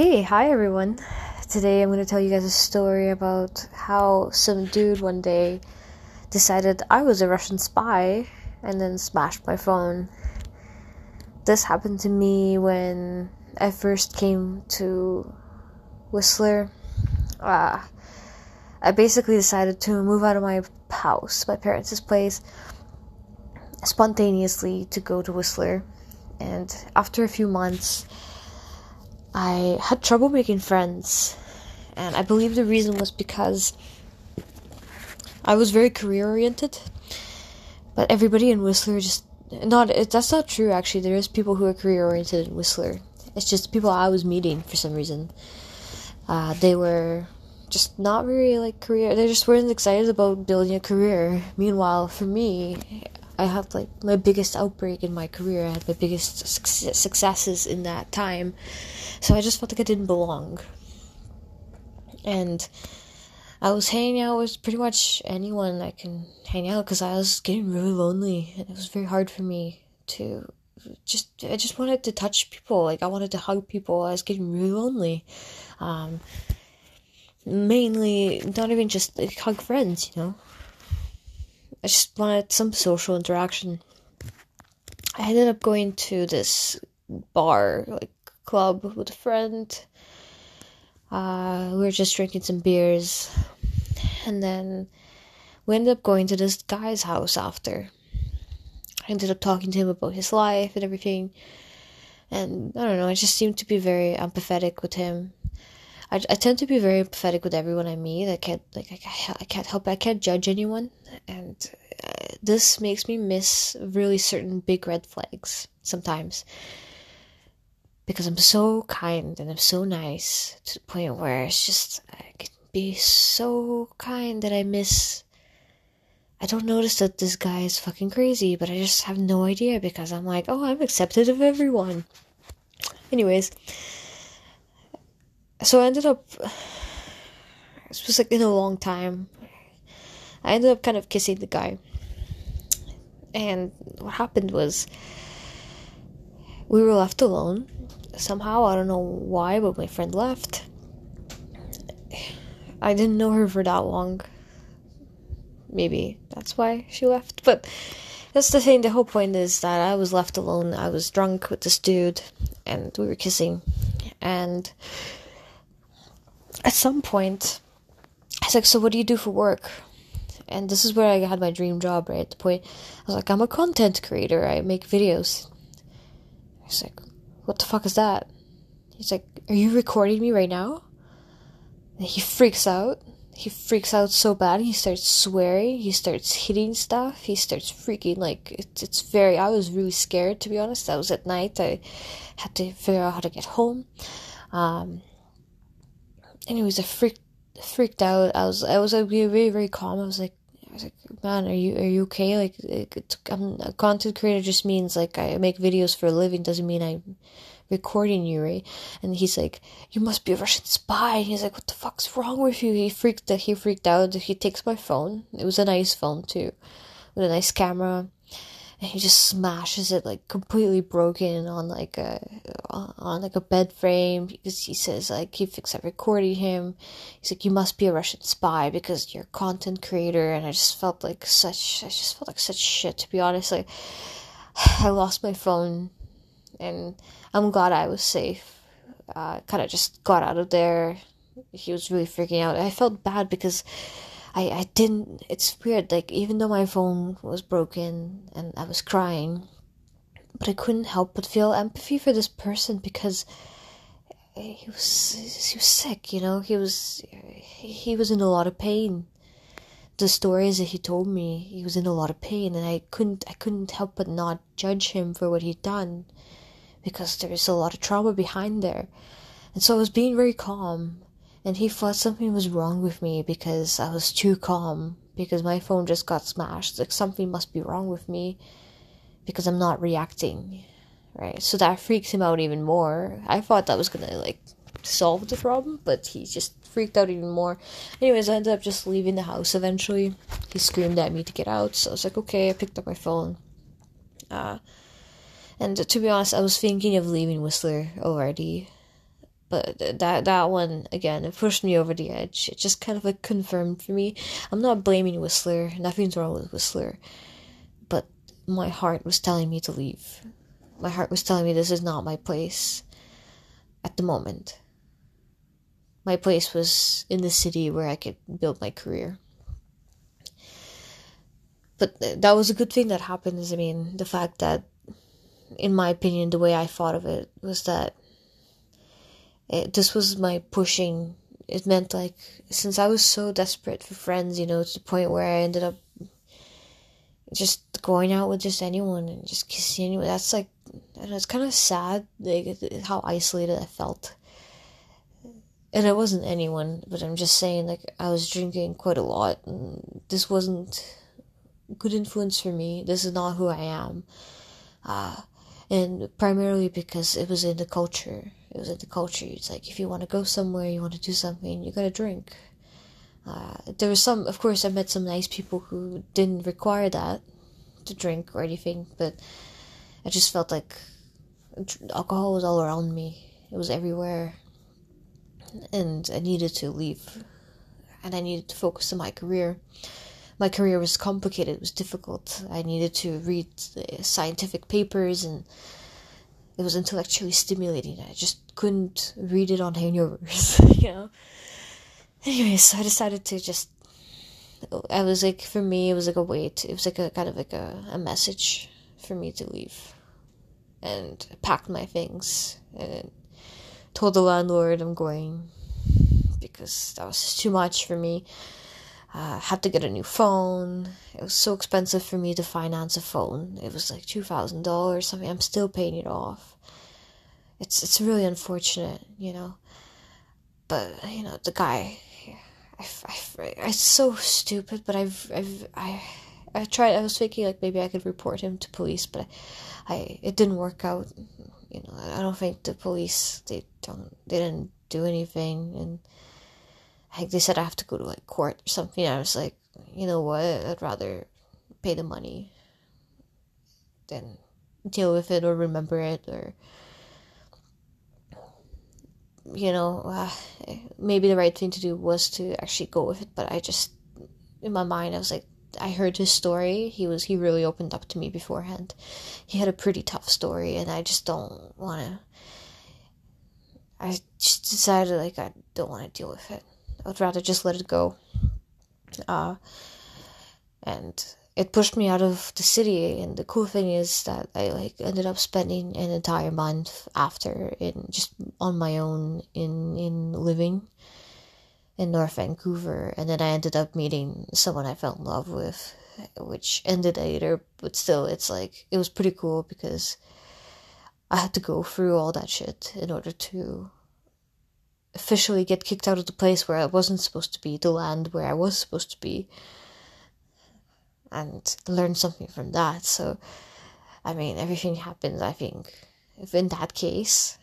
Okay, hi everyone. Today I'm going to tell you guys a story about how some dude one day decided I was a Russian spy and then smashed my phone. This happened to me when I first came to Whistler. Uh, I basically decided to move out of my house, my parents' place, spontaneously to go to Whistler. And after a few months, I had trouble making friends, and I believe the reason was because I was very career oriented. But everybody in Whistler just not that's not true actually. There is people who are career oriented in Whistler. It's just people I was meeting for some reason. Uh, they were just not very like career. They just weren't excited about building a career. Meanwhile, for me, I had like my biggest outbreak in my career. I had my biggest successes in that time. So I just felt like I didn't belong. And I was hanging out with pretty much anyone I can hang out because I was getting really lonely and it was very hard for me to just I just wanted to touch people like I wanted to hug people I was getting really lonely um mainly not even just like, hug friends you know I just wanted some social interaction. I ended up going to this bar, like club, with a friend. Uh, we were just drinking some beers, and then we ended up going to this guy's house after. I ended up talking to him about his life and everything, and I don't know. I just seemed to be very empathetic with him. I, I tend to be very empathetic with everyone I meet. I can't like I, I can't help. I can't judge anyone, and uh, this makes me miss really certain big red flags sometimes because I'm so kind and I'm so nice to the point where it's just I can be so kind that I miss. I don't notice that this guy is fucking crazy, but I just have no idea because I'm like, oh, I'm accepted of everyone. Anyways, so I ended up. It was like in a long time. I ended up kind of kissing the guy. And what happened was we were left alone. Somehow, I don't know why, but my friend left. I didn't know her for that long. Maybe that's why she left. But that's the thing. The whole point is that I was left alone. I was drunk with this dude, and we were kissing. And at some point, I was like, "So what do you do for work?" And this is where I had my dream job. Right at the point, I was like, "I'm a content creator. I make videos." He's like, "What the fuck is that?" He's like, "Are you recording me right now?" And he freaks out. He freaks out so bad. He starts swearing. He starts hitting stuff. He starts freaking like it's. It's very. I was really scared to be honest. I was at night. I had to figure out how to get home. Um, anyways, I freaked freaked out. I was I was like very very calm. I was like I was like, man, are you are you okay? Like, it's, I'm a content creator just means like I make videos for a living. Doesn't mean I'm recording you, right? And he's like, you must be a Russian spy. And he's like, what the fuck's wrong with you? He freaked he freaked out. He takes my phone. It was a nice phone too, with a nice camera and he just smashes it like completely broken on like a on like a bed frame because he says like he thinks I recorded him. He's like, you must be a Russian spy because you're a content creator, and I just felt like such I just felt like such shit to be honest. Like I lost my phone, and I'm glad I was safe. Uh, kind of just got out of there. He was really freaking out. I felt bad because I, I didn't it's weird like even though my phone was broken and I was crying but I couldn't help but feel empathy for this person because he was he was sick you know? He was he was in a lot of pain. The stories that he told me he was in a lot of pain and I couldn't I couldn't help but not judge him for what he'd done because there's a lot of trauma behind there. And so I was being very calm and he thought something was wrong with me because I was too calm because my phone just got smashed. Like something must be wrong with me because I'm not reacting, right? So that freaks him out even more. I thought that was gonna like solve the problem, but he just freaked out even more. Anyways, I ended up just leaving the house eventually. He screamed at me to get out, so I was like, okay, I picked up my phone. Uh, and to be honest, I was thinking of leaving Whistler already but that that one again it pushed me over the edge. It just kind of like confirmed for me. I'm not blaming whistler. Nothing's wrong with whistler. But my heart was telling me to leave. My heart was telling me this is not my place at the moment. My place was in the city where i could build my career. But that was a good thing that happened. I mean the fact that in my opinion the way i thought of it was that it, this was my pushing. It meant like since I was so desperate for friends, you know, to the point where I ended up just going out with just anyone and just kissing anyone. That's like, know, it's kind of sad, like how isolated I felt. And it wasn't anyone, but I'm just saying, like I was drinking quite a lot, and this wasn't good influence for me. This is not who I am. Uh, and primarily because it was in the culture. It was in the culture. It's like if you want to go somewhere, you want to do something, you gotta drink. Uh, there was some, of course, I met some nice people who didn't require that to drink or anything, but I just felt like alcohol was all around me. It was everywhere, and I needed to leave, and I needed to focus on my career my career was complicated, it was difficult. I needed to read scientific papers and it was intellectually stimulating. I just couldn't read it on hangovers, you know. Anyways, so I decided to just. I was like, for me, it was like a wait. It was like a kind of like a, a message for me to leave. And I packed my things and told the landlord I'm going because that was too much for me uh, had to get a new phone. It was so expensive for me to finance a phone. It was like two thousand dollars something. I'm still paying it off. It's it's really unfortunate, you know. But you know the guy, I, I, I, it's so stupid. But I've I've I I tried. I was thinking like maybe I could report him to police, but I, I it didn't work out. You know I don't think the police they don't they didn't do anything and like they said I have to go to like court or something. I was like, you know what? I'd rather pay the money than deal with it or remember it or you know uh, maybe the right thing to do was to actually go with it but i just in my mind i was like i heard his story he was he really opened up to me beforehand he had a pretty tough story and i just don't want to i just decided like i don't want to deal with it I'd rather just let it go. Uh, and it pushed me out of the city. And the cool thing is that I like ended up spending an entire month after in just on my own in in living in North Vancouver, and then I ended up meeting someone I fell in love with, which ended later. But still, it's like it was pretty cool because I had to go through all that shit in order to officially get kicked out of the place where I wasn't supposed to be, the land where I was supposed to be, and learn something from that. So, I mean, everything happens. I think, if in that case,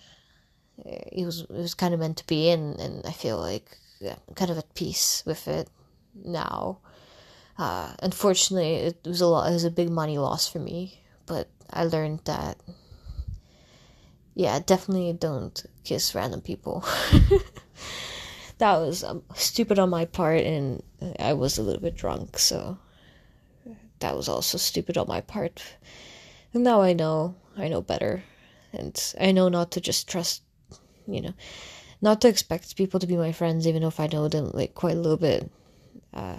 it was it was kind of meant to be, and and I feel like kind of at peace with it now. Uh, unfortunately, it was a lot. It was a big money loss for me, but I learned that yeah, definitely don't kiss random people. that was um, stupid on my part, and I was a little bit drunk, so that was also stupid on my part. And now I know, I know better, and I know not to just trust, you know, not to expect people to be my friends, even if I know them like quite a little bit. Uh,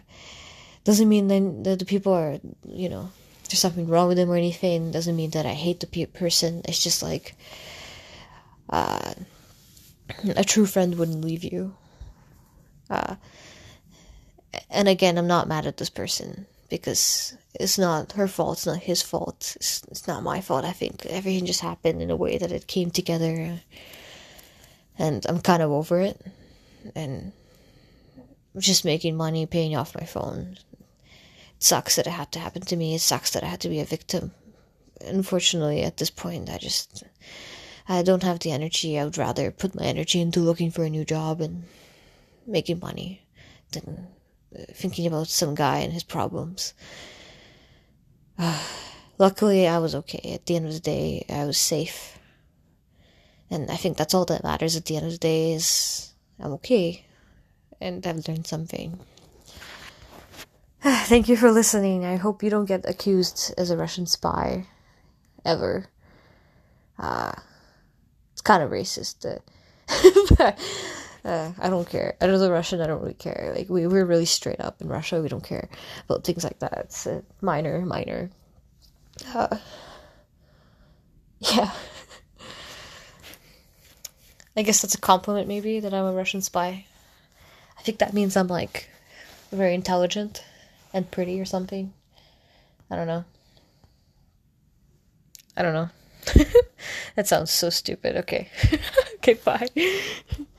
doesn't mean then that the people are, you know, there's something wrong with them or anything. Doesn't mean that I hate the person. It's just like uh, a true friend wouldn't leave you. Uh, and again, I'm not mad at this person because it's not her fault, it's not his fault, it's, it's not my fault. I think everything just happened in a way that it came together, and I'm kind of over it. And just making money, paying off my phone. It sucks that it had to happen to me, it sucks that I had to be a victim. Unfortunately, at this point, I just I don't have the energy. I would rather put my energy into looking for a new job and making money than uh, thinking about some guy and his problems. Luckily, I was okay. At the end of the day, I was safe. And I think that's all that matters at the end of the day is I'm okay. And I've learned something. Thank you for listening. I hope you don't get accused as a Russian spy. Ever. Uh, it's kind of racist. Uh, uh, I don't care. As a Russian, I don't really care. Like, we, we're really straight up in Russia. We don't care about things like that. It's minor, minor. Uh, yeah. I guess that's a compliment, maybe, that I'm a Russian spy. I think that means I'm like very intelligent and pretty or something. I don't know. I don't know. that sounds so stupid. Okay. okay, bye.